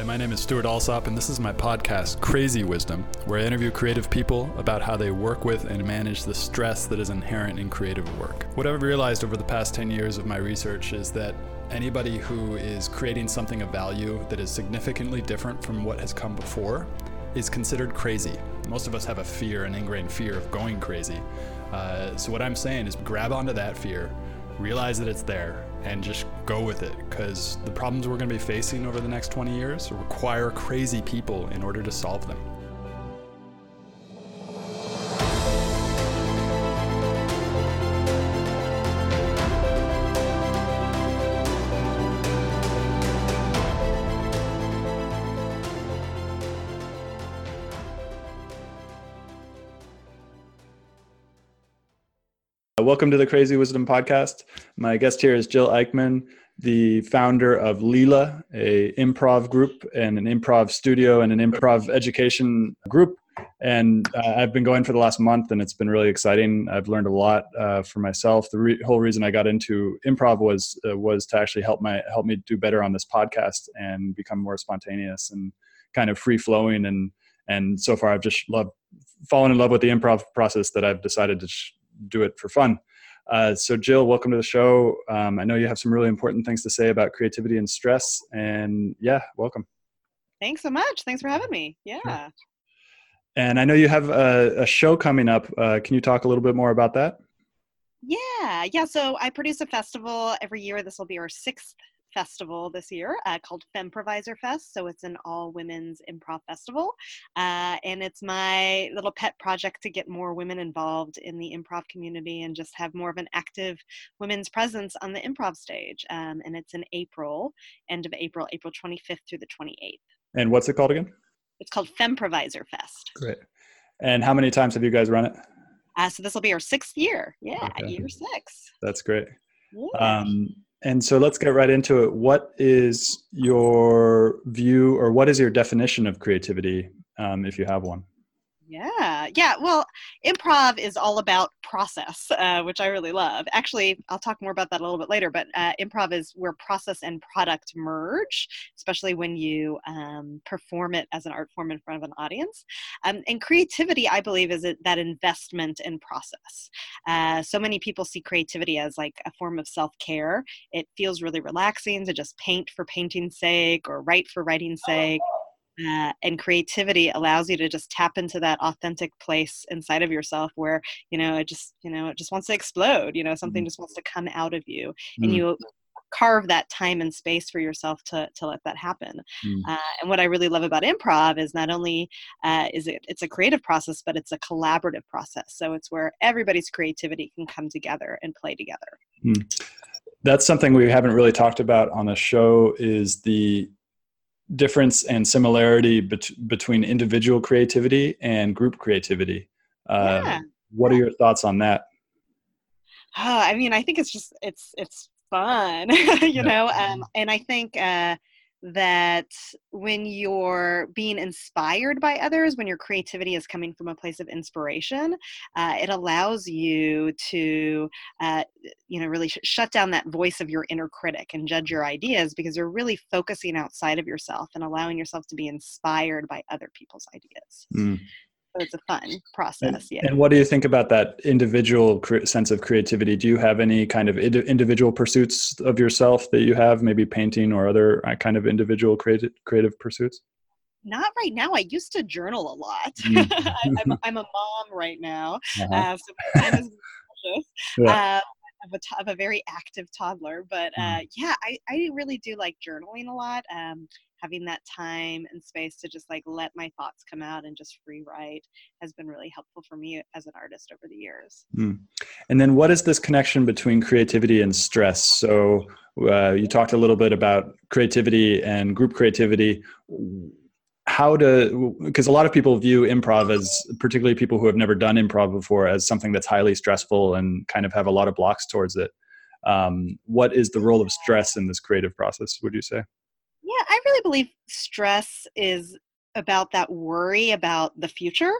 Hi, my name is Stuart Alsop, and this is my podcast, Crazy Wisdom, where I interview creative people about how they work with and manage the stress that is inherent in creative work. What I've realized over the past 10 years of my research is that anybody who is creating something of value that is significantly different from what has come before is considered crazy. Most of us have a fear, an ingrained fear of going crazy. Uh, so, what I'm saying is grab onto that fear, realize that it's there, and just go with it because the problems we're going to be facing over the next 20 years require crazy people in order to solve them. Welcome to the Crazy Wisdom Podcast. My guest here is Jill Eickmann, the founder of Leela, a improv group and an improv studio and an improv education group. And uh, I've been going for the last month, and it's been really exciting. I've learned a lot uh, for myself. The re- whole reason I got into improv was uh, was to actually help my help me do better on this podcast and become more spontaneous and kind of free flowing. And and so far, I've just loved fallen in love with the improv process that I've decided to sh- do it for fun. Uh, so, Jill, welcome to the show. Um, I know you have some really important things to say about creativity and stress, and yeah, welcome. Thanks so much. Thanks for having me. Yeah. And I know you have a, a show coming up. Uh, can you talk a little bit more about that? Yeah, yeah. So I produce a festival every year. This will be our sixth festival this year uh, called Femprovisor Fest. So it's an all women's improv festival. Uh, and it's my little pet project to get more women involved in the improv community and just have more of an active women's presence on the improv stage. Um, and it's in April, end of April, April 25th through the 28th. And what's it called again? It's called Femprovisor Fest. Great. And how many times have you guys run it? Uh, so this will be our sixth year. Yeah, okay. year six. That's great. Yeah. Um, and so let's get right into it. What is your view or what is your definition of creativity, um, if you have one? Yeah, yeah. Well, improv is all about process, uh, which I really love. Actually, I'll talk more about that a little bit later. But uh, improv is where process and product merge, especially when you um, perform it as an art form in front of an audience. Um, and creativity, I believe, is that investment in process. Uh, so many people see creativity as like a form of self care. It feels really relaxing to just paint for painting's sake or write for writing's sake uh, and creativity allows you to just tap into that authentic place inside of yourself where you know it just you know it just wants to explode you know something mm-hmm. just wants to come out of you mm-hmm. and you carve that time and space for yourself to, to let that happen mm. uh, and what i really love about improv is not only uh, is it it's a creative process but it's a collaborative process so it's where everybody's creativity can come together and play together mm. that's something we haven't really talked about on the show is the difference and similarity bet- between individual creativity and group creativity. Uh, yeah. What are your thoughts on that? Oh, I mean, I think it's just it's it's fun, you know, um, and I think uh, that when you're being inspired by others, when your creativity is coming from a place of inspiration, uh, it allows you to, uh, you know, really sh- shut down that voice of your inner critic and judge your ideas because you're really focusing outside of yourself and allowing yourself to be inspired by other people's ideas. Mm it's a fun process. And, yeah. And what do you think about that individual cre- sense of creativity? Do you have any kind of ind- individual pursuits of yourself that you have, maybe painting or other uh, kind of individual creative creative pursuits? Not right now. I used to journal a lot. Mm. I'm, I'm, a mom right now, uh-huh. uh, so my time is precious. Yeah. Uh, of a, t- of a very active toddler. But uh, mm. yeah, I, I really do like journaling a lot. Um, having that time and space to just like let my thoughts come out and just free write has been really helpful for me as an artist over the years. Mm. And then what is this connection between creativity and stress? So uh, you talked a little bit about creativity and group creativity how to because a lot of people view improv as particularly people who have never done improv before as something that's highly stressful and kind of have a lot of blocks towards it um, what is the role of stress in this creative process would you say really believe stress is about that worry about the future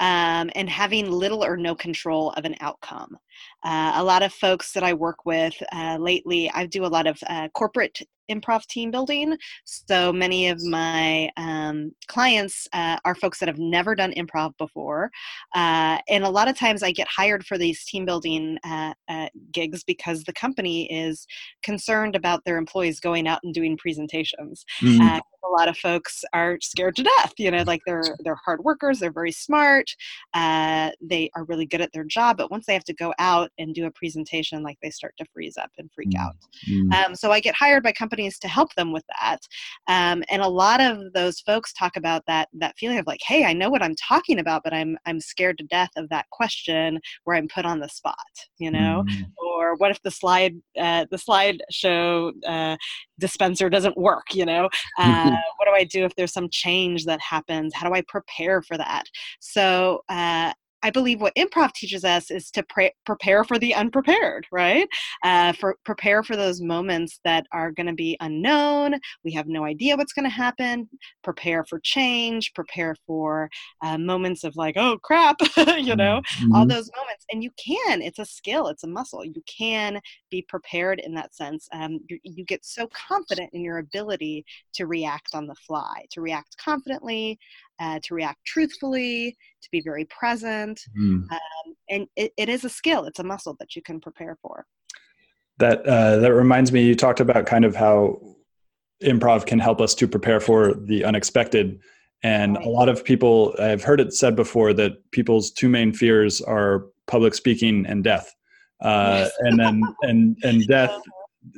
um, and having little or no control of an outcome. Uh, a lot of folks that I work with uh, lately, I do a lot of uh, corporate improv team building. So many of my um, clients uh, are folks that have never done improv before. Uh, and a lot of times I get hired for these team building uh, uh gigs because the company is concerned about their employees going out and doing presentations. Mm-hmm a lot of folks are scared to death. You know, like they're they're hard workers, they're very smart, uh, they are really good at their job, but once they have to go out and do a presentation, like they start to freeze up and freak mm. out. Mm. Um, so I get hired by companies to help them with that, um, and a lot of those folks talk about that that feeling of like, hey, I know what I'm talking about, but I'm I'm scared to death of that question where I'm put on the spot. You know, mm. or what if the slide uh, the slideshow uh, dispenser doesn't work? You know. Uh, uh, what do I do if there's some change that happens? How do I prepare for that? So uh, I believe what improv teaches us is to pre- prepare for the unprepared, right? Uh, for prepare for those moments that are going to be unknown. We have no idea what's going to happen. Prepare for change. Prepare for uh, moments of like, oh crap, you know, mm-hmm. all those moments. And you can. It's a skill. It's a muscle. You can be prepared in that sense. Um, you, you get so confident in your ability to react on the fly, to react confidently, uh, to react truthfully, to be very present. Mm. Um, and it, it is a skill, it's a muscle that you can prepare for. That, uh, that reminds me, you talked about kind of how improv can help us to prepare for the unexpected. And right. a lot of people, I've heard it said before that people's two main fears are public speaking and death. Uh, yes. and then, and, and death,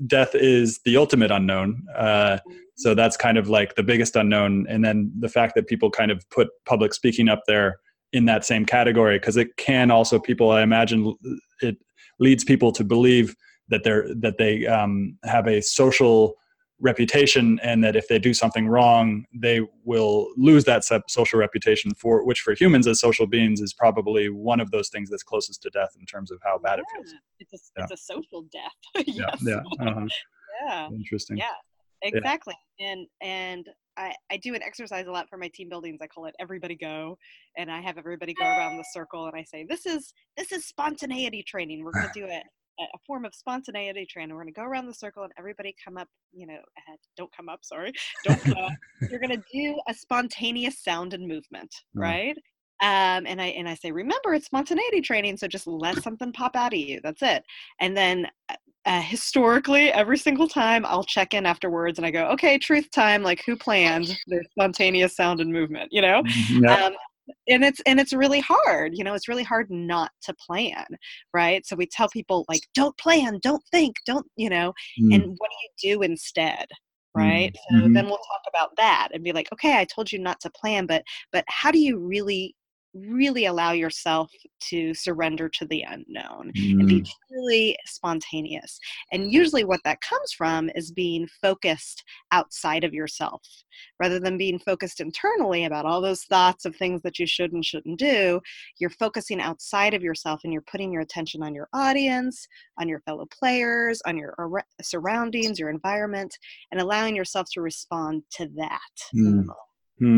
death is the ultimate unknown. Uh, so that's kind of like the biggest unknown. And then the fact that people kind of put public speaking up there in that same category, because it can also people, I imagine, it leads people to believe that they're that they um, have a social reputation and that if they do something wrong they will lose that social reputation for which for humans as social beings is probably one of those things that's closest to death in terms of how bad yeah. it feels it's a, yeah. it's a social death yes. yeah yeah. Uh-huh. yeah interesting yeah exactly yeah. and and I, I do an exercise a lot for my team buildings i call it everybody go and i have everybody go around the circle and i say this is this is spontaneity training we're going to do it a form of spontaneity training. We're going to go around the circle and everybody come up, you know, ahead. don't come up, sorry. Don't come up. You're going to do a spontaneous sound and movement, mm-hmm. right? Um, and I and I say, remember, it's spontaneity training, so just let something pop out of you. That's it. And then uh, historically, every single time I'll check in afterwards and I go, okay, truth time. Like, who planned the spontaneous sound and movement? You know. Mm-hmm. Um, and it's and it's really hard you know it's really hard not to plan right so we tell people like don't plan don't think don't you know mm. and what do you do instead right mm. so mm-hmm. then we'll talk about that and be like okay i told you not to plan but but how do you really really allow yourself to surrender to the unknown mm. and be mm. truly spontaneous. And usually, what that comes from is being focused outside of yourself rather than being focused internally about all those thoughts of things that you should and shouldn't do. You're focusing outside of yourself and you're putting your attention on your audience, on your fellow players, on your surroundings, your environment, and allowing yourself to respond to that. Mm.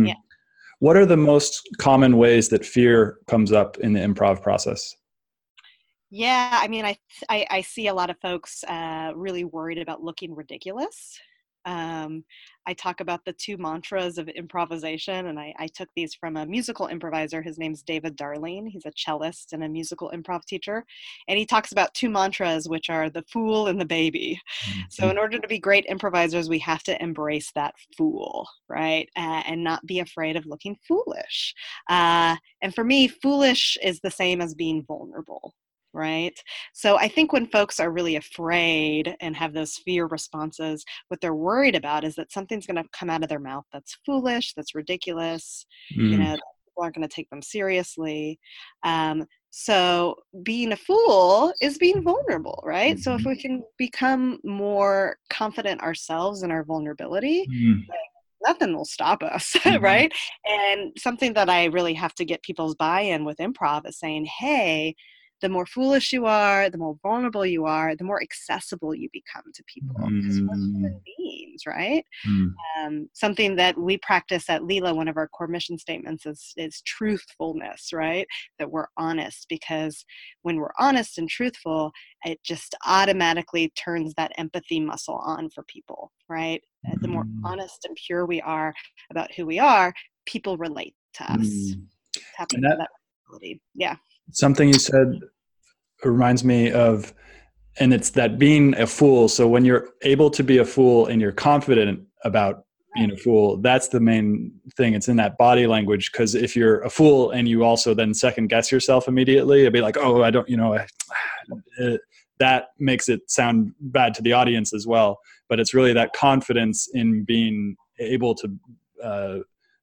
Yeah. What are the most common ways that fear comes up in the improv process? Yeah, I mean, I I, I see a lot of folks uh, really worried about looking ridiculous. Um, I talk about the two mantras of improvisation, and I, I, took these from a musical improviser. His name's David Darling. He's a cellist and a musical improv teacher. And he talks about two mantras, which are the fool and the baby. Mm-hmm. So, in order to be great improvisers, we have to embrace that fool, right? Uh, and not be afraid of looking foolish. Uh, and for me, foolish is the same as being vulnerable, right? So I think when folks are really afraid and have those fear responses, what they're worried about is that something's going to come out of their mouth that's foolish, that's ridiculous, mm. you know, people aren't going to take them seriously. Um, so being a fool is being vulnerable, right? Mm-hmm. So if mm-hmm. we can become more confident ourselves in our vulnerability, mm. nothing will stop us, mm-hmm. right? And something that I really have to get people's buy in with improv is saying, hey, the more foolish you are, the more vulnerable you are, the more accessible you become to people. Because we're human mm. beings, right? Mm. Um, something that we practice at Leela, one of our core mission statements is, is truthfulness, right? That we're honest because when we're honest and truthful, it just automatically turns that empathy muscle on for people, right? Mm. The more mm. honest and pure we are about who we are, people relate to us. Mm. That, that yeah. Something you said reminds me of and it's that being a fool. So when you're able to be a fool and you're confident about being a fool that's the main thing. It's in that body language because if you're a fool and you also then second guess yourself immediately it'd be like oh i don't you know I, it, that makes it sound bad to the audience as well. But it's really that confidence in being able to uh,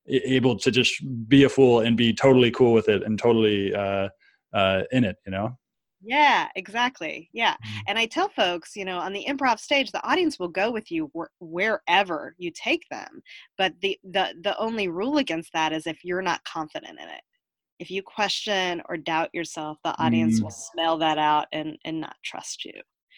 able to just be a fool and be totally cool with it and totally uh, uh, in it you know yeah, exactly. Yeah. Mm-hmm. And I tell folks, you know, on the improv stage, the audience will go with you wh- wherever you take them. But the, the, the only rule against that is if you're not confident in it. If you question or doubt yourself, the audience mm. will smell that out and, and not trust you.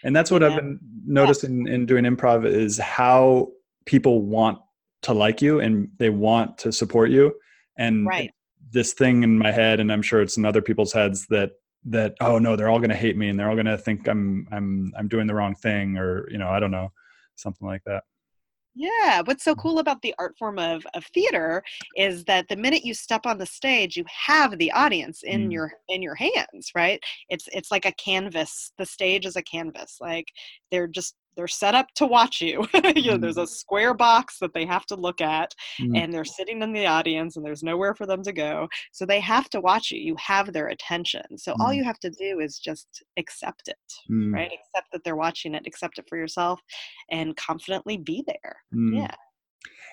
And that's what you I've been noticing yeah. in doing improv is how people want to like you and they want to support you. And right. this thing in my head, and I'm sure it's in other people's heads that that oh no they're all going to hate me and they're all going to think i'm i'm i'm doing the wrong thing or you know i don't know something like that. Yeah what's so cool about the art form of, of theater is that the minute you step on the stage you have the audience in mm. your in your hands right? It's it's like a canvas the stage is a canvas like they're just they're set up to watch you. you know, there's a mm. square box that they have to look at, mm. and they're sitting in the audience, and there's nowhere for them to go. So they have to watch you. You have their attention. So mm. all you have to do is just accept it, mm. right? Accept that they're watching it, accept it for yourself, and confidently be there. Mm. Yeah.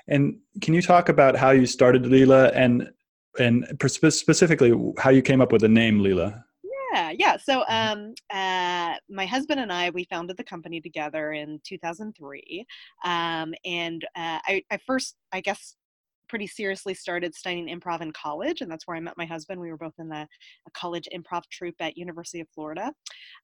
And can you talk about how you started Leela and and specifically how you came up with the name Leela? Yeah, yeah. So, mm-hmm. um, uh, my husband and I we founded the company together in 2003, um, and uh, I, I first, I guess, pretty seriously started studying improv in college, and that's where I met my husband. We were both in the college improv troupe at University of Florida,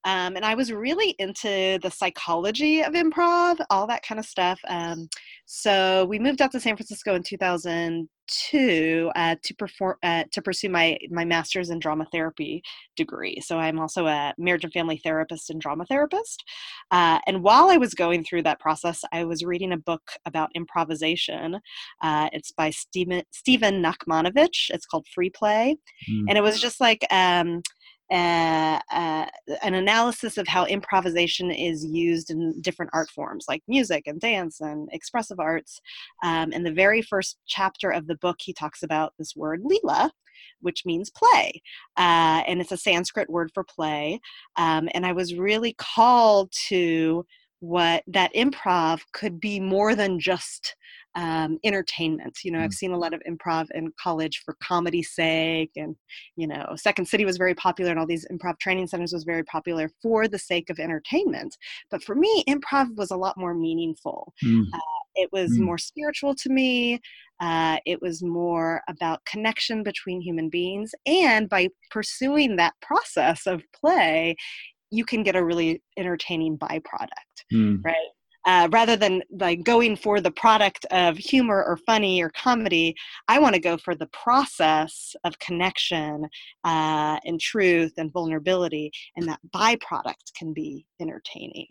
um, and I was really into the psychology of improv, all that kind of stuff. Um, so we moved out to San Francisco in 2000 to uh, to perform uh, to pursue my my master's in drama therapy degree. So I'm also a marriage and family therapist and drama therapist. Uh, and while I was going through that process, I was reading a book about improvisation. Uh, it's by Steven Stephen Nachmanovitch. It's called Free Play, mm. and it was just like. Um, uh, an analysis of how improvisation is used in different art forms like music and dance and expressive arts. Um, in the very first chapter of the book, he talks about this word lila, which means play. Uh, and it's a Sanskrit word for play. Um, and I was really called to what that improv could be more than just um, entertainment. You know, I've mm. seen a lot of improv in college for comedy's sake, and you know, Second City was very popular, and all these improv training centers was very popular for the sake of entertainment. But for me, improv was a lot more meaningful. Mm. Uh, it was mm. more spiritual to me. Uh, it was more about connection between human beings, and by pursuing that process of play, you can get a really entertaining byproduct, mm. right? Uh, rather than like going for the product of humor or funny or comedy, I want to go for the process of connection uh, and truth and vulnerability, and that byproduct can be entertaining.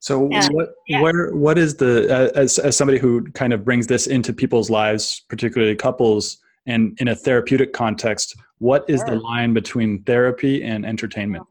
So, what, yeah. where, what is the uh, as as somebody who kind of brings this into people's lives, particularly couples, and in a therapeutic context, what is sure. the line between therapy and entertainment?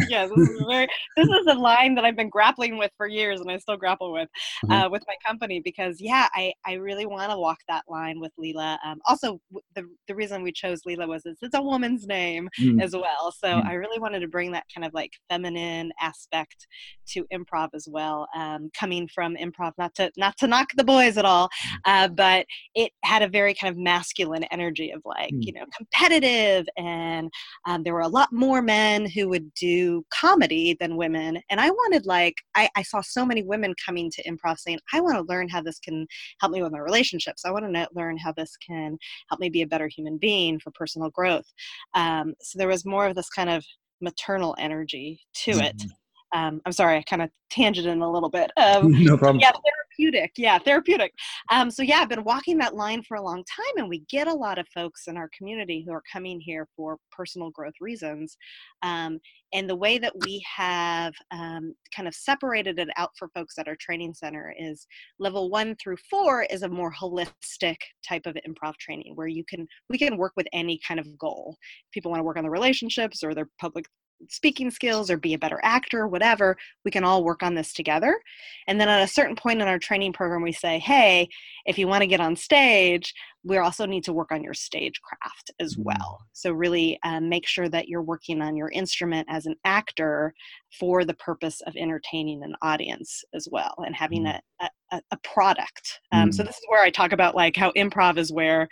yes, this is, very, this is a line that I've been grappling with for years, and I still grapple with mm-hmm. uh, with my company because yeah, I I really want to walk that line with Leela. Um, also, the the reason we chose Leela was it's, it's a woman's name mm. as well, so mm. I really wanted to bring that kind of like feminine aspect to improv as well. Um, coming from improv, not to not to knock the boys at all, mm. uh, but it had a very kind of masculine energy of like mm. you know competitive, and um, there were a lot more men who would do comedy than women and i wanted like I, I saw so many women coming to improv saying i want to learn how this can help me with my relationships. I want to learn how this can help me be a better human being for personal growth. Um, so there was more of this kind of maternal energy to it. Mm-hmm um, I'm sorry, I kind of tangented in a little bit. Um, no problem. Yeah, therapeutic. Yeah, therapeutic. Um, so yeah, I've been walking that line for a long time, and we get a lot of folks in our community who are coming here for personal growth reasons. Um, and the way that we have um, kind of separated it out for folks at our training center is level one through four is a more holistic type of improv training where you can we can work with any kind of goal. People want to work on their relationships or their public speaking skills or be a better actor, whatever, we can all work on this together. And then at a certain point in our training program, we say, hey, if you want to get on stage, we also need to work on your stagecraft as mm. well. So, really um, make sure that you're working on your instrument as an actor for the purpose of entertaining an audience as well and having mm. a, a, a, product. Um, mm. So, this is where I talk about like how improv is where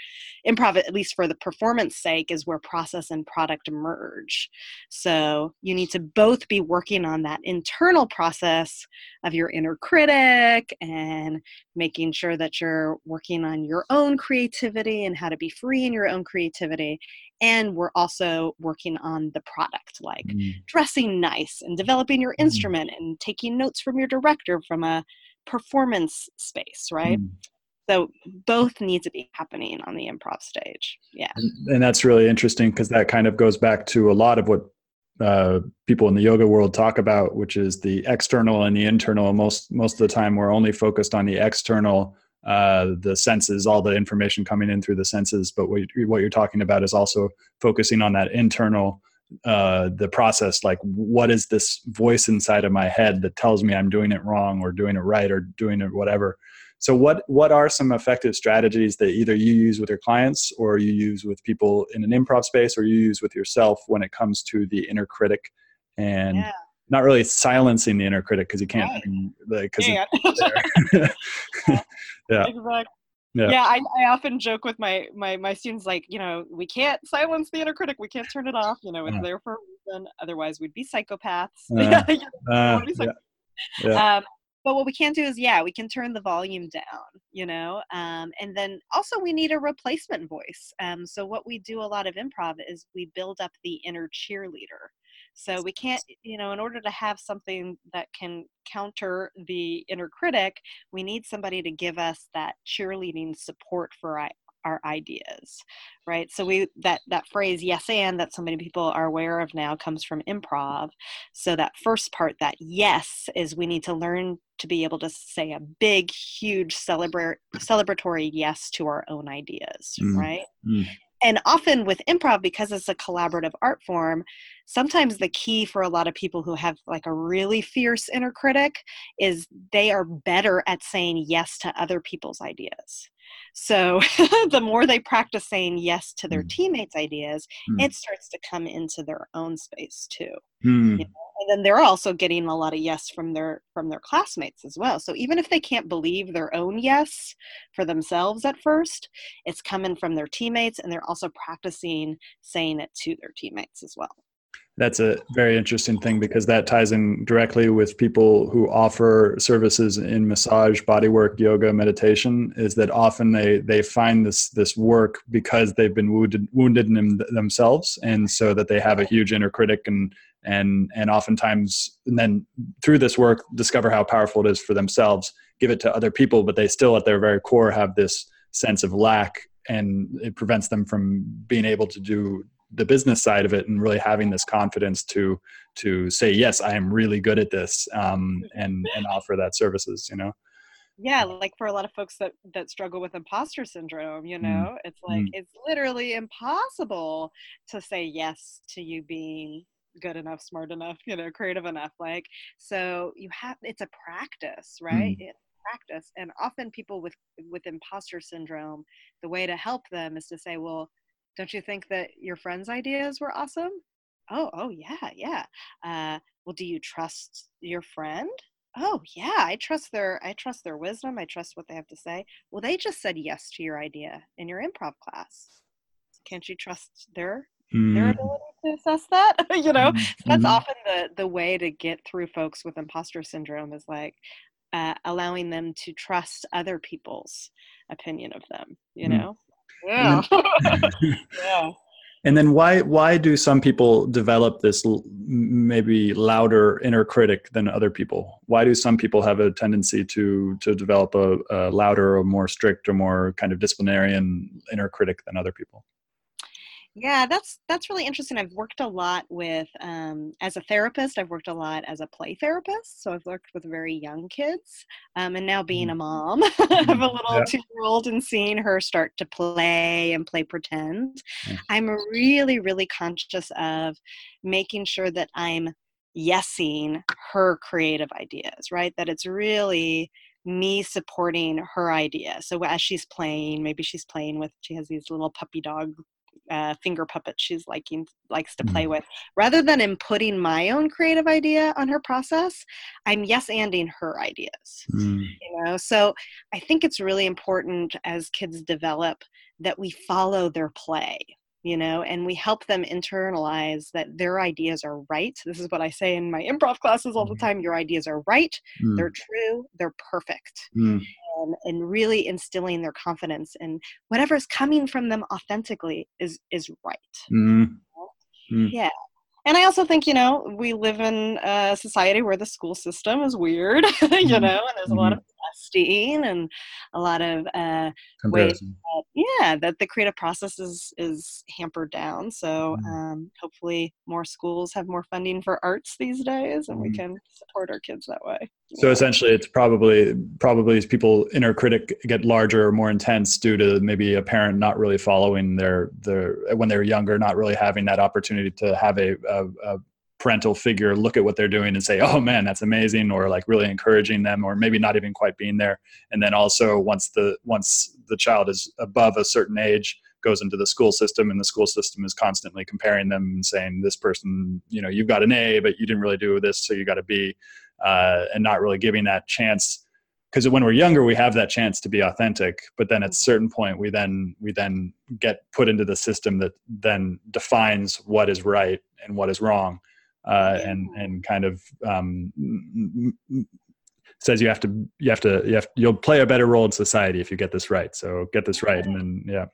improv, at least for the performance sake, is where process and product merge. So, you need to both be working on that internal process of your inner critic and making sure that you're working on your own creativity and how to be free in your own creativity and we're also working on the product like mm. dressing nice and developing your mm. instrument and taking notes from your director from a performance space right mm. so both need to be happening on the improv stage yeah and, and that's really interesting because that kind of goes back to a lot of what uh, people in the yoga world talk about, which is the external and the internal. Most most of the time, we're only focused on the external uh, the senses, all the information coming in through the senses. But what, you, what you're talking about is also focusing on that internal, uh, the process. Like, what is this voice inside of my head that tells me I'm doing it wrong or doing it right or doing it whatever? So, what what are some effective strategies that either you use with your clients or you use with people in an improv space or you use with yourself when it comes to the inner critic and yeah not really silencing the inner critic because you can't right. because yeah. yeah exactly yeah. yeah I, I often joke with my, my my students like you know we can't silence the inner critic we can't turn it off you know it's there for a reason otherwise we'd be psychopaths uh, uh, yeah. yeah. Um, but what we can do is yeah we can turn the volume down you know um, and then also we need a replacement voice um, so what we do a lot of improv is we build up the inner cheerleader so we can't, you know, in order to have something that can counter the inner critic, we need somebody to give us that cheerleading support for our, our ideas, right? So we that that phrase "yes and" that so many people are aware of now comes from improv. So that first part, that yes, is we need to learn to be able to say a big, huge celebrate celebratory yes to our own ideas, mm. right? Mm and often with improv because it's a collaborative art form sometimes the key for a lot of people who have like a really fierce inner critic is they are better at saying yes to other people's ideas so the more they practice saying yes to their mm. teammates ideas mm. it starts to come into their own space too mm. you know? And then they're also getting a lot of yes from their from their classmates as well. So even if they can't believe their own yes for themselves at first it's coming from their teammates and they're also practicing saying it to their teammates as well. That's a very interesting thing because that ties in directly with people who offer services in massage bodywork yoga meditation is that often they they find this this work because they've been wounded wounded in them, themselves and so that they have a huge inner critic and and and oftentimes and then through this work discover how powerful it is for themselves give it to other people but they still at their very core have this sense of lack and it prevents them from being able to do the business side of it and really having this confidence to to say yes i am really good at this um, and and offer that services you know yeah like for a lot of folks that that struggle with imposter syndrome you mm. know mm. it's like mm. it's literally impossible to say yes to you being good enough smart enough you know creative enough like so you have it's a practice right? Mm. practice and often people with with imposter syndrome the way to help them is to say well don't you think that your friends ideas were awesome? Oh oh yeah yeah. Uh, well do you trust your friend? Oh yeah i trust their i trust their wisdom i trust what they have to say. Well they just said yes to your idea in your improv class. Can't you trust their mm. their ability to assess that you know mm. that's mm-hmm. often the the way to get through folks with imposter syndrome is like uh, allowing them to trust other people's opinion of them you mm. know yeah. yeah. and then why why do some people develop this maybe louder inner critic than other people? Why do some people have a tendency to to develop a, a louder or more strict or more kind of disciplinarian inner critic than other people? Yeah, that's that's really interesting. I've worked a lot with um, as a therapist. I've worked a lot as a play therapist. So I've worked with very young kids, um, and now being mm-hmm. a mom of a mm-hmm. little yeah. two-year-old and seeing her start to play and play pretend, mm-hmm. I'm really, really conscious of making sure that I'm yesing her creative ideas. Right, that it's really me supporting her idea. So as she's playing, maybe she's playing with, she has these little puppy dog uh, finger puppet she's liking likes to play mm. with rather than inputting my own creative idea on her process i'm yes anding her ideas mm. you know so i think it's really important as kids develop that we follow their play you know, and we help them internalize that their ideas are right. This is what I say in my improv classes all the mm-hmm. time your ideas are right, mm. they're true, they're perfect. Mm. And, and really instilling their confidence in whatever's coming from them authentically is is right. Mm. Yeah and I also think, you know, we live in a society where the school system is weird, you mm-hmm. know, and there's a lot of mm-hmm. Testing and a lot of uh, ways that, yeah, that the creative process is, is hampered down. So mm-hmm. um, hopefully more schools have more funding for arts these days and we can support our kids that way. So yeah. essentially, it's probably probably as people inner critic get larger or more intense due to maybe a parent not really following their their when they're younger, not really having that opportunity to have a, a, a parental figure look at what they're doing and say, "Oh man, that's amazing," or like really encouraging them, or maybe not even quite being there. And then also once the once the child is above a certain age, goes into the school system and the school system is constantly comparing them and saying this person you know you've got an a but you didn't really do this so you got a b uh, and not really giving that chance because when we're younger we have that chance to be authentic but then at a certain point we then we then get put into the system that then defines what is right and what is wrong uh, and and kind of um, says you have to you have to you have you'll play a better role in society if you get this right. So get this right and then yeah.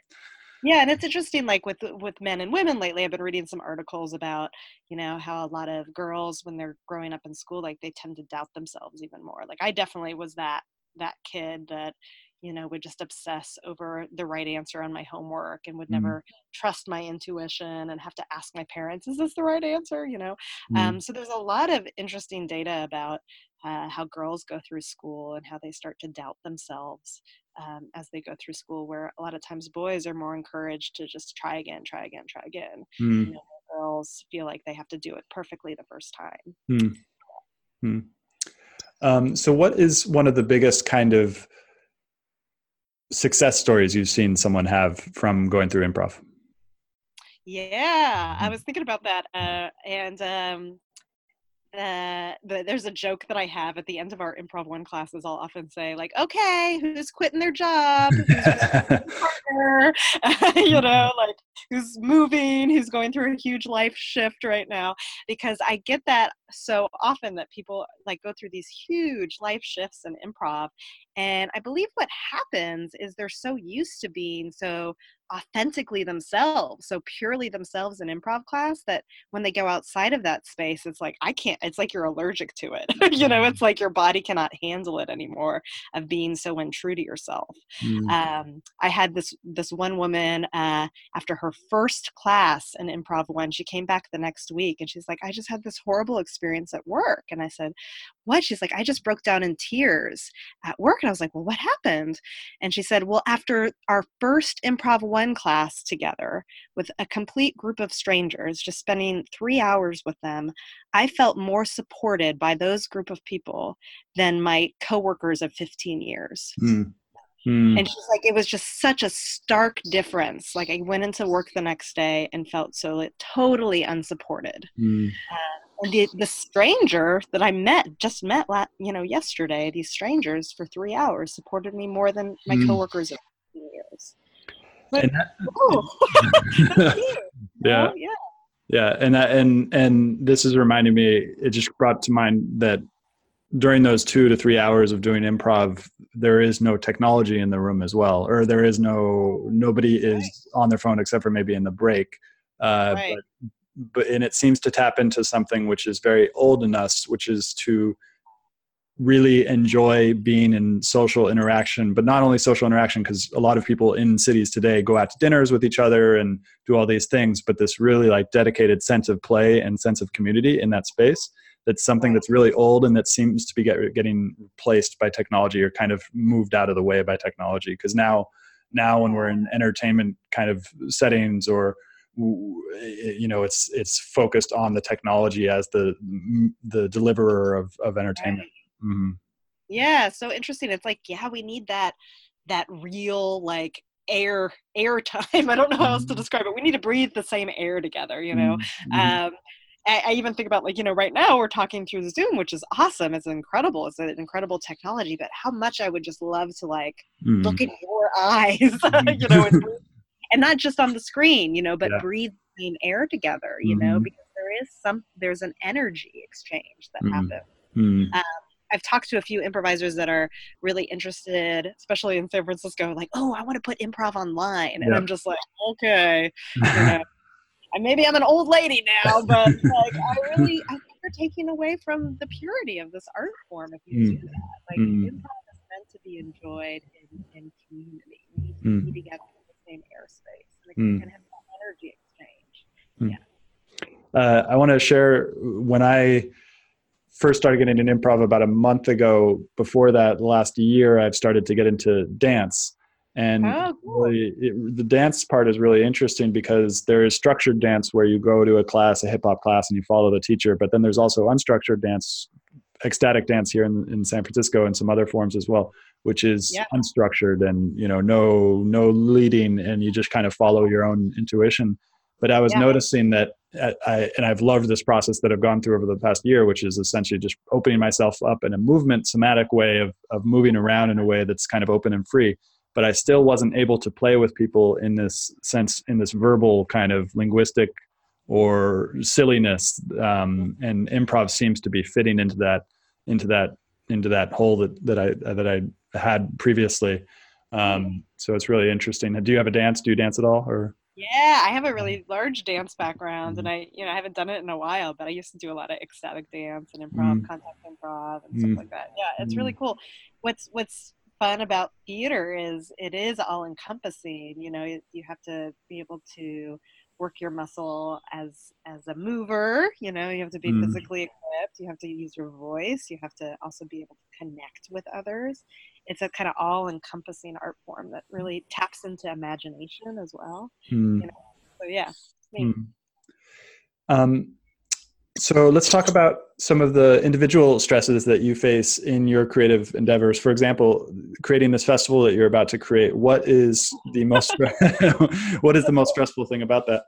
Yeah and it's interesting like with with men and women lately i've been reading some articles about you know how a lot of girls when they're growing up in school like they tend to doubt themselves even more. Like i definitely was that that kid that you know would just obsess over the right answer on my homework and would mm-hmm. never trust my intuition and have to ask my parents is this the right answer you know mm-hmm. um, so there's a lot of interesting data about uh, how girls go through school and how they start to doubt themselves um, as they go through school, where a lot of times boys are more encouraged to just try again, try again, try again. Mm. You know, girls feel like they have to do it perfectly the first time. Mm. Mm. Um, so, what is one of the biggest kind of success stories you've seen someone have from going through improv? Yeah, I hmm. was thinking about that, uh, and um, uh, the, there's a joke that I have at the end of our improv one classes. I'll often say like, "Okay, who's quitting their job? partner? you know, like who's moving? Who's going through a huge life shift right now?" Because I get that so often that people like go through these huge life shifts in improv, and I believe what happens is they're so used to being so authentically themselves, so purely themselves in improv class that when they go outside of that space, it's like, I can't, it's like you're allergic to it. you know, it's like your body cannot handle it anymore of being so untrue to yourself. Mm. Um, I had this, this one woman uh, after her first class in improv one, she came back the next week and she's like, I just had this horrible experience at work. And I said, What? She's like, I just broke down in tears at work. And I was like, Well, what happened? And she said, Well, after our first improv one class together with a complete group of strangers, just spending three hours with them, I felt more supported by those group of people than my coworkers of 15 years. Mm. Mm. And she's like, it was just such a stark difference. Like, I went into work the next day and felt so like, totally unsupported. Mm. Uh, and the, the stranger that I met, just met, you know, yesterday, these strangers for three hours supported me more than my mm. coworkers of years. But, that, oh, yeah, yeah, yeah, and that, and and this is reminding me. It just brought to mind that during those two to three hours of doing improv, there is no technology in the room as well, or there is no nobody is on their phone except for maybe in the break. uh, right. but, but and it seems to tap into something which is very old in us, which is to really enjoy being in social interaction, but not only social interaction, because a lot of people in cities today go out to dinners with each other and do all these things, but this really like dedicated sense of play and sense of community in that space. That's something that's really old and that seems to be get, getting replaced by technology or kind of moved out of the way by technology. Because now, now when we're in entertainment kind of settings or eh, you know it's it's focused on the technology as the the deliverer of, of entertainment Mm-hmm. Yeah, so interesting. It's like, yeah, we need that that real like air air time. I don't know how else to mm-hmm. describe it. We need to breathe the same air together, you know. Mm-hmm. Um, I, I, even think about like you know right now we're talking through Zoom, which is awesome. It's incredible. It's an incredible technology. But how much I would just love to like mm-hmm. look in your eyes, you know, and, and, not just on the screen, you know, but yeah. breathe clean air together, you know, mm-hmm. because there is some there's an energy exchange that mm-hmm. happens. Um, I've talked to a few improvisers that are really interested, especially in San Francisco, like, oh, I want to put improv online. And I'm just like, okay. You know, and maybe I'm an old lady now, but like, I really, I think you're taking away from the purity of this art form if you mm. do that. Like, mm. improv is meant to be enjoyed in, in community. We need to mm. be together in the same airspace and, mm. and have that energy exchange. Mm. Yeah. Uh, I want to share when I, first started getting into improv about a month ago. Before that, last year, I've started to get into dance. And oh, cool. really, it, the dance part is really interesting because there is structured dance where you go to a class, a hip hop class, and you follow the teacher. But then there's also unstructured dance, ecstatic dance here in, in San Francisco and some other forms as well, which is yeah. unstructured and you know no no leading, and you just kind of follow your own intuition. But I was yeah. noticing that I, and I've loved this process that I've gone through over the past year, which is essentially just opening myself up in a movement somatic way of, of moving around in a way that's kind of open and free. But I still wasn't able to play with people in this sense, in this verbal kind of linguistic or silliness. Um, and improv seems to be fitting into that, into that, into that hole that, that I, that I had previously. Um, so it's really interesting. Do you have a dance? Do you dance at all or? Yeah, I have a really large dance background, and mm-hmm. I, you know, I haven't done it in a while, but I used to do a lot of ecstatic dance and improv, mm. contact improv, and mm. stuff like that. Yeah, it's mm. really cool. What's What's fun about theater is it is all encompassing. You know, you, you have to be able to work your muscle as as a mover you know you have to be mm. physically equipped you have to use your voice you have to also be able to connect with others it's a kind of all encompassing art form that really taps into imagination as well mm. you know? so yeah mm. um, so let's talk about some of the individual stresses that you face in your creative endeavors. For example, creating this festival that you're about to create. What is the most what is the most stressful thing about that?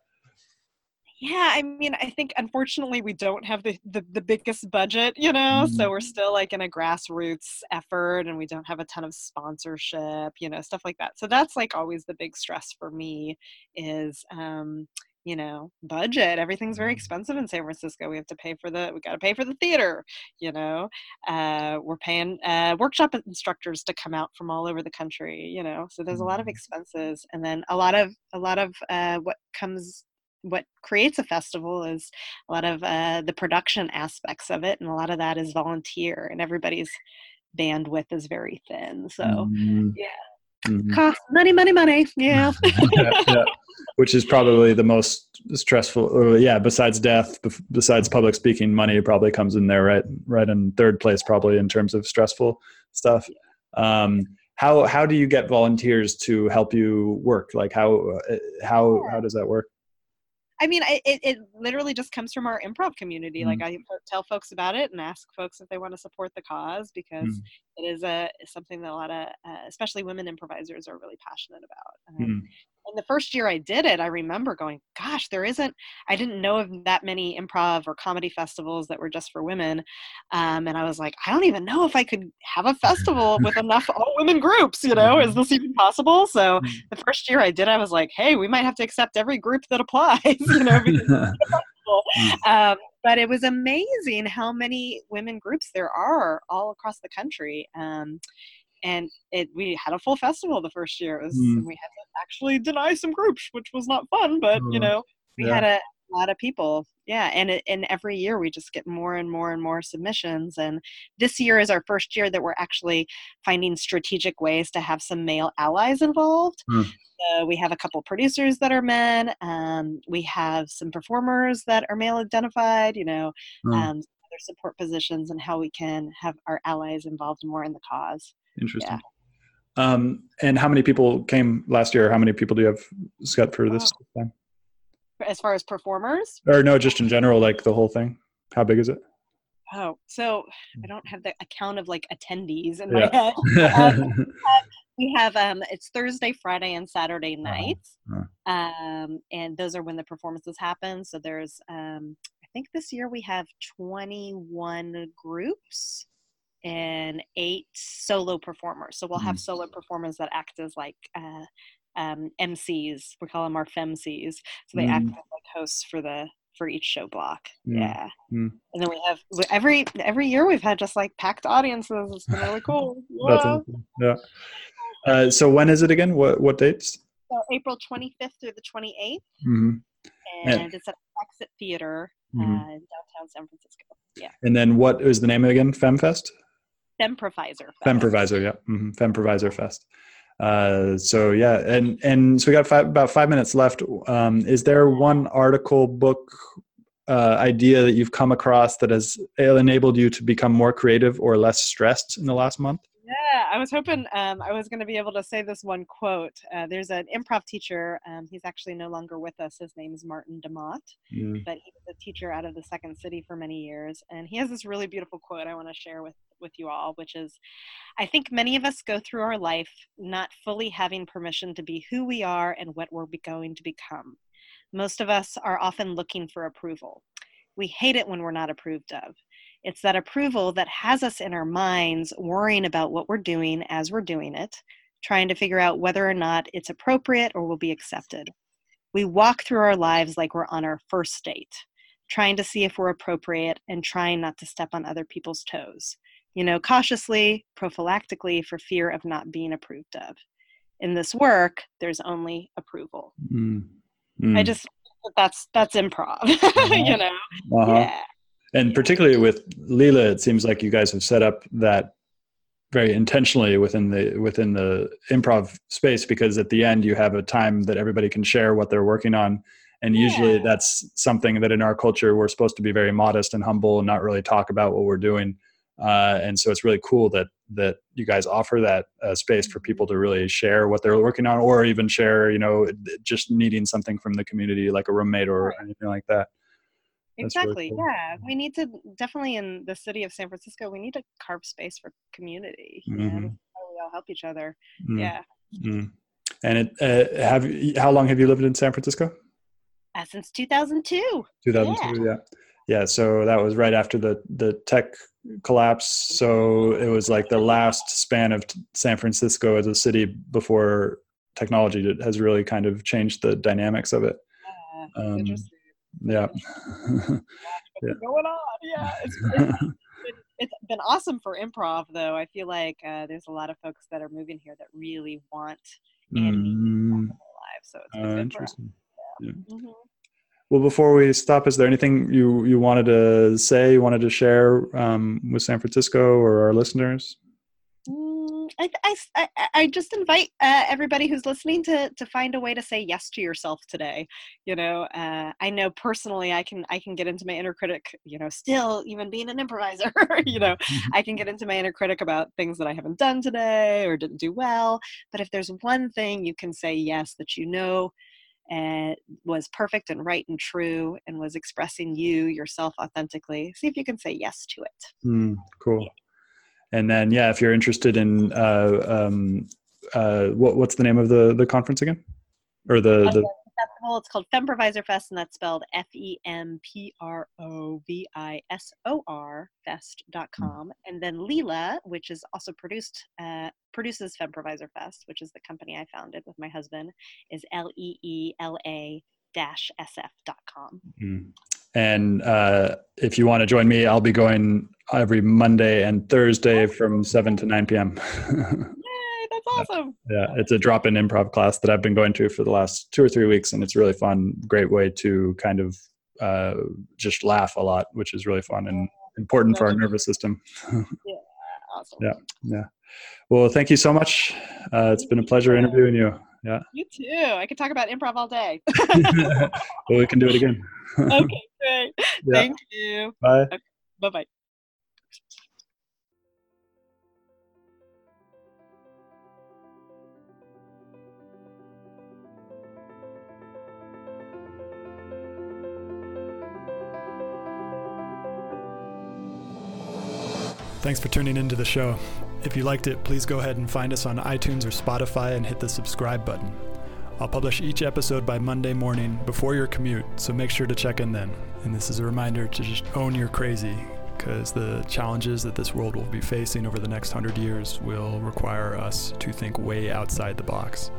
Yeah, I mean, I think unfortunately we don't have the, the, the biggest budget, you know, mm-hmm. so we're still like in a grassroots effort and we don't have a ton of sponsorship, you know, stuff like that. So that's like always the big stress for me is um, you know budget everything's very mm-hmm. expensive in san francisco we have to pay for the we got to pay for the theater you know uh, we're paying uh, workshop instructors to come out from all over the country you know so there's a lot of mm-hmm. expenses and then a lot of a lot of uh, what comes what creates a festival is a lot of uh, the production aspects of it and a lot of that is volunteer and everybody's bandwidth is very thin so mm-hmm. yeah Mm-hmm. Cost money, money, money. Yeah. yeah, yeah. Which is probably the most stressful. Or yeah, besides death, besides public speaking, money probably comes in there, right? Right in third place, probably in terms of stressful stuff. Um, how how do you get volunteers to help you work? Like how uh, how how does that work? I mean, it, it literally just comes from our improv community. Mm-hmm. Like I tell folks about it and ask folks if they want to support the cause because mm-hmm. it is a something that a lot of, uh, especially women improvisers, are really passionate about. Um, mm-hmm and the first year I did it, I remember going, gosh, there isn't, I didn't know of that many improv or comedy festivals that were just for women. Um, and I was like, I don't even know if I could have a festival with enough all women groups, you know, is this even possible? So mm. the first year I did, I was like, hey, we might have to accept every group that applies, you know, mm. um, but it was amazing how many women groups there are all across the country. Um, and it we had a full festival the first year. It was mm. we had to actually deny some groups, which was not fun, but you mm. know we yeah. had a lot of people yeah and it, and every year we just get more and more and more submissions and this year is our first year that we're actually finding strategic ways to have some male allies involved mm. so we have a couple producers that are men um, we have some performers that are male identified you know mm. um, other support positions and how we can have our allies involved more in the cause interesting. Yeah. Um, and how many people came last year? How many people do you have, Scott, for this oh. time? as far as performers? Or no just in general like the whole thing? How big is it? Oh so i don't have the account of like attendees in my head. Um, we have um it's thursday friday and saturday nights. Uh-huh. um and those are when the performances happen. So there's um i think this year we have 21 groups and eight solo performers so we'll have mm. solo performers that act as like uh um, MCs. We call them our FemCs. So they mm. act as like hosts for the for each show block. Mm. Yeah. Mm. And then we have every every year we've had just like packed audiences. It's been really cool. Yeah. yeah. Uh, so when is it again? What what dates? So April 25th through the 28th. Mm-hmm. And, it's at Exit Theater mm-hmm. uh, in downtown San Francisco. Yeah. And then what is the name again? FemFest? Femprovisor. Fest. Femprovisor, yeah. Mm-hmm. Femprovisor Fest. Uh, so yeah, and and so we got five, about five minutes left. Um, is there one article, book, uh, idea that you've come across that has enabled you to become more creative or less stressed in the last month? I was hoping um, I was going to be able to say this one quote. Uh, there's an improv teacher. Um, he's actually no longer with us. His name is Martin de Maat, mm. but he was a teacher out of the Second City for many years. And he has this really beautiful quote I want to share with, with you all, which is I think many of us go through our life not fully having permission to be who we are and what we're going to become. Most of us are often looking for approval. We hate it when we're not approved of. It's that approval that has us in our minds worrying about what we're doing as we're doing it, trying to figure out whether or not it's appropriate or will be accepted. We walk through our lives like we're on our first date, trying to see if we're appropriate and trying not to step on other people's toes. You know, cautiously, prophylactically, for fear of not being approved of. In this work, there's only approval. Mm. Mm. I just that's that's improv, uh-huh. you know. Uh-huh. Yeah and particularly with Leela, it seems like you guys have set up that very intentionally within the within the improv space because at the end you have a time that everybody can share what they're working on. And yeah. usually that's something that in our culture we're supposed to be very modest and humble and not really talk about what we're doing. Uh, and so it's really cool that that you guys offer that uh, space for people to really share what they're working on or even share you know just needing something from the community like a roommate or anything like that exactly really cool. yeah we need to definitely in the city of san francisco we need to carve space for community mm-hmm. we all help each other mm-hmm. yeah mm-hmm. and it uh, have how long have you lived in san francisco uh, since 2002 2002 yeah. yeah yeah so that was right after the the tech collapse so it was like the last span of san francisco as a city before technology has really kind of changed the dynamics of it uh, um, yeah. yeah. going on? Yeah, it's, it's, it's been awesome for improv, though. I feel like uh, there's a lot of folks that are moving here that really want and mm. lives. So it's uh, interesting. Yeah. yeah. Mm-hmm. Well, before we stop, is there anything you you wanted to say, you wanted to share um, with San Francisco or our listeners? I, I, I just invite uh, everybody who's listening to to find a way to say yes to yourself today. You know, uh, I know personally I can I can get into my inner critic. You know, still even being an improviser, you know, mm-hmm. I can get into my inner critic about things that I haven't done today or didn't do well. But if there's one thing you can say yes that you know and was perfect and right and true and was expressing you yourself authentically, see if you can say yes to it. Mm, cool. And then yeah if you're interested in uh, um, uh, what, what's the name of the the conference again or the, the festival it's called femprovisor fest and that's spelled f-e-m-p-r-o-v-i-s-o-r fest.com mm. and then leela which is also produced uh, produces femprovisor fest which is the company i founded with my husband is l-e-e-l-a dash sf.com mm. And uh, if you want to join me, I'll be going every Monday and Thursday from 7 to 9 p.m. Yay, that's awesome. Yeah, it's a drop-in improv class that I've been going to for the last two or three weeks, and it's really fun. Great way to kind of uh, just laugh a lot, which is really fun and important for our nervous system. yeah, awesome. Yeah, yeah. Well, thank you so much. Uh, it's been a pleasure interviewing you. Yeah. You too. I could talk about improv all day. well, we can do it again. Okay, great. Yeah. Thank you. Bye. Okay. Bye bye. Thanks for tuning into the show. If you liked it, please go ahead and find us on iTunes or Spotify and hit the subscribe button. I'll publish each episode by Monday morning before your commute, so make sure to check in then. And this is a reminder to just own your crazy, because the challenges that this world will be facing over the next hundred years will require us to think way outside the box.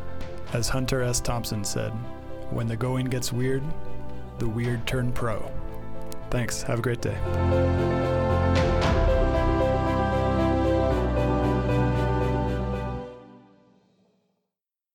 As Hunter S. Thompson said, when the going gets weird, the weird turn pro. Thanks. Have a great day.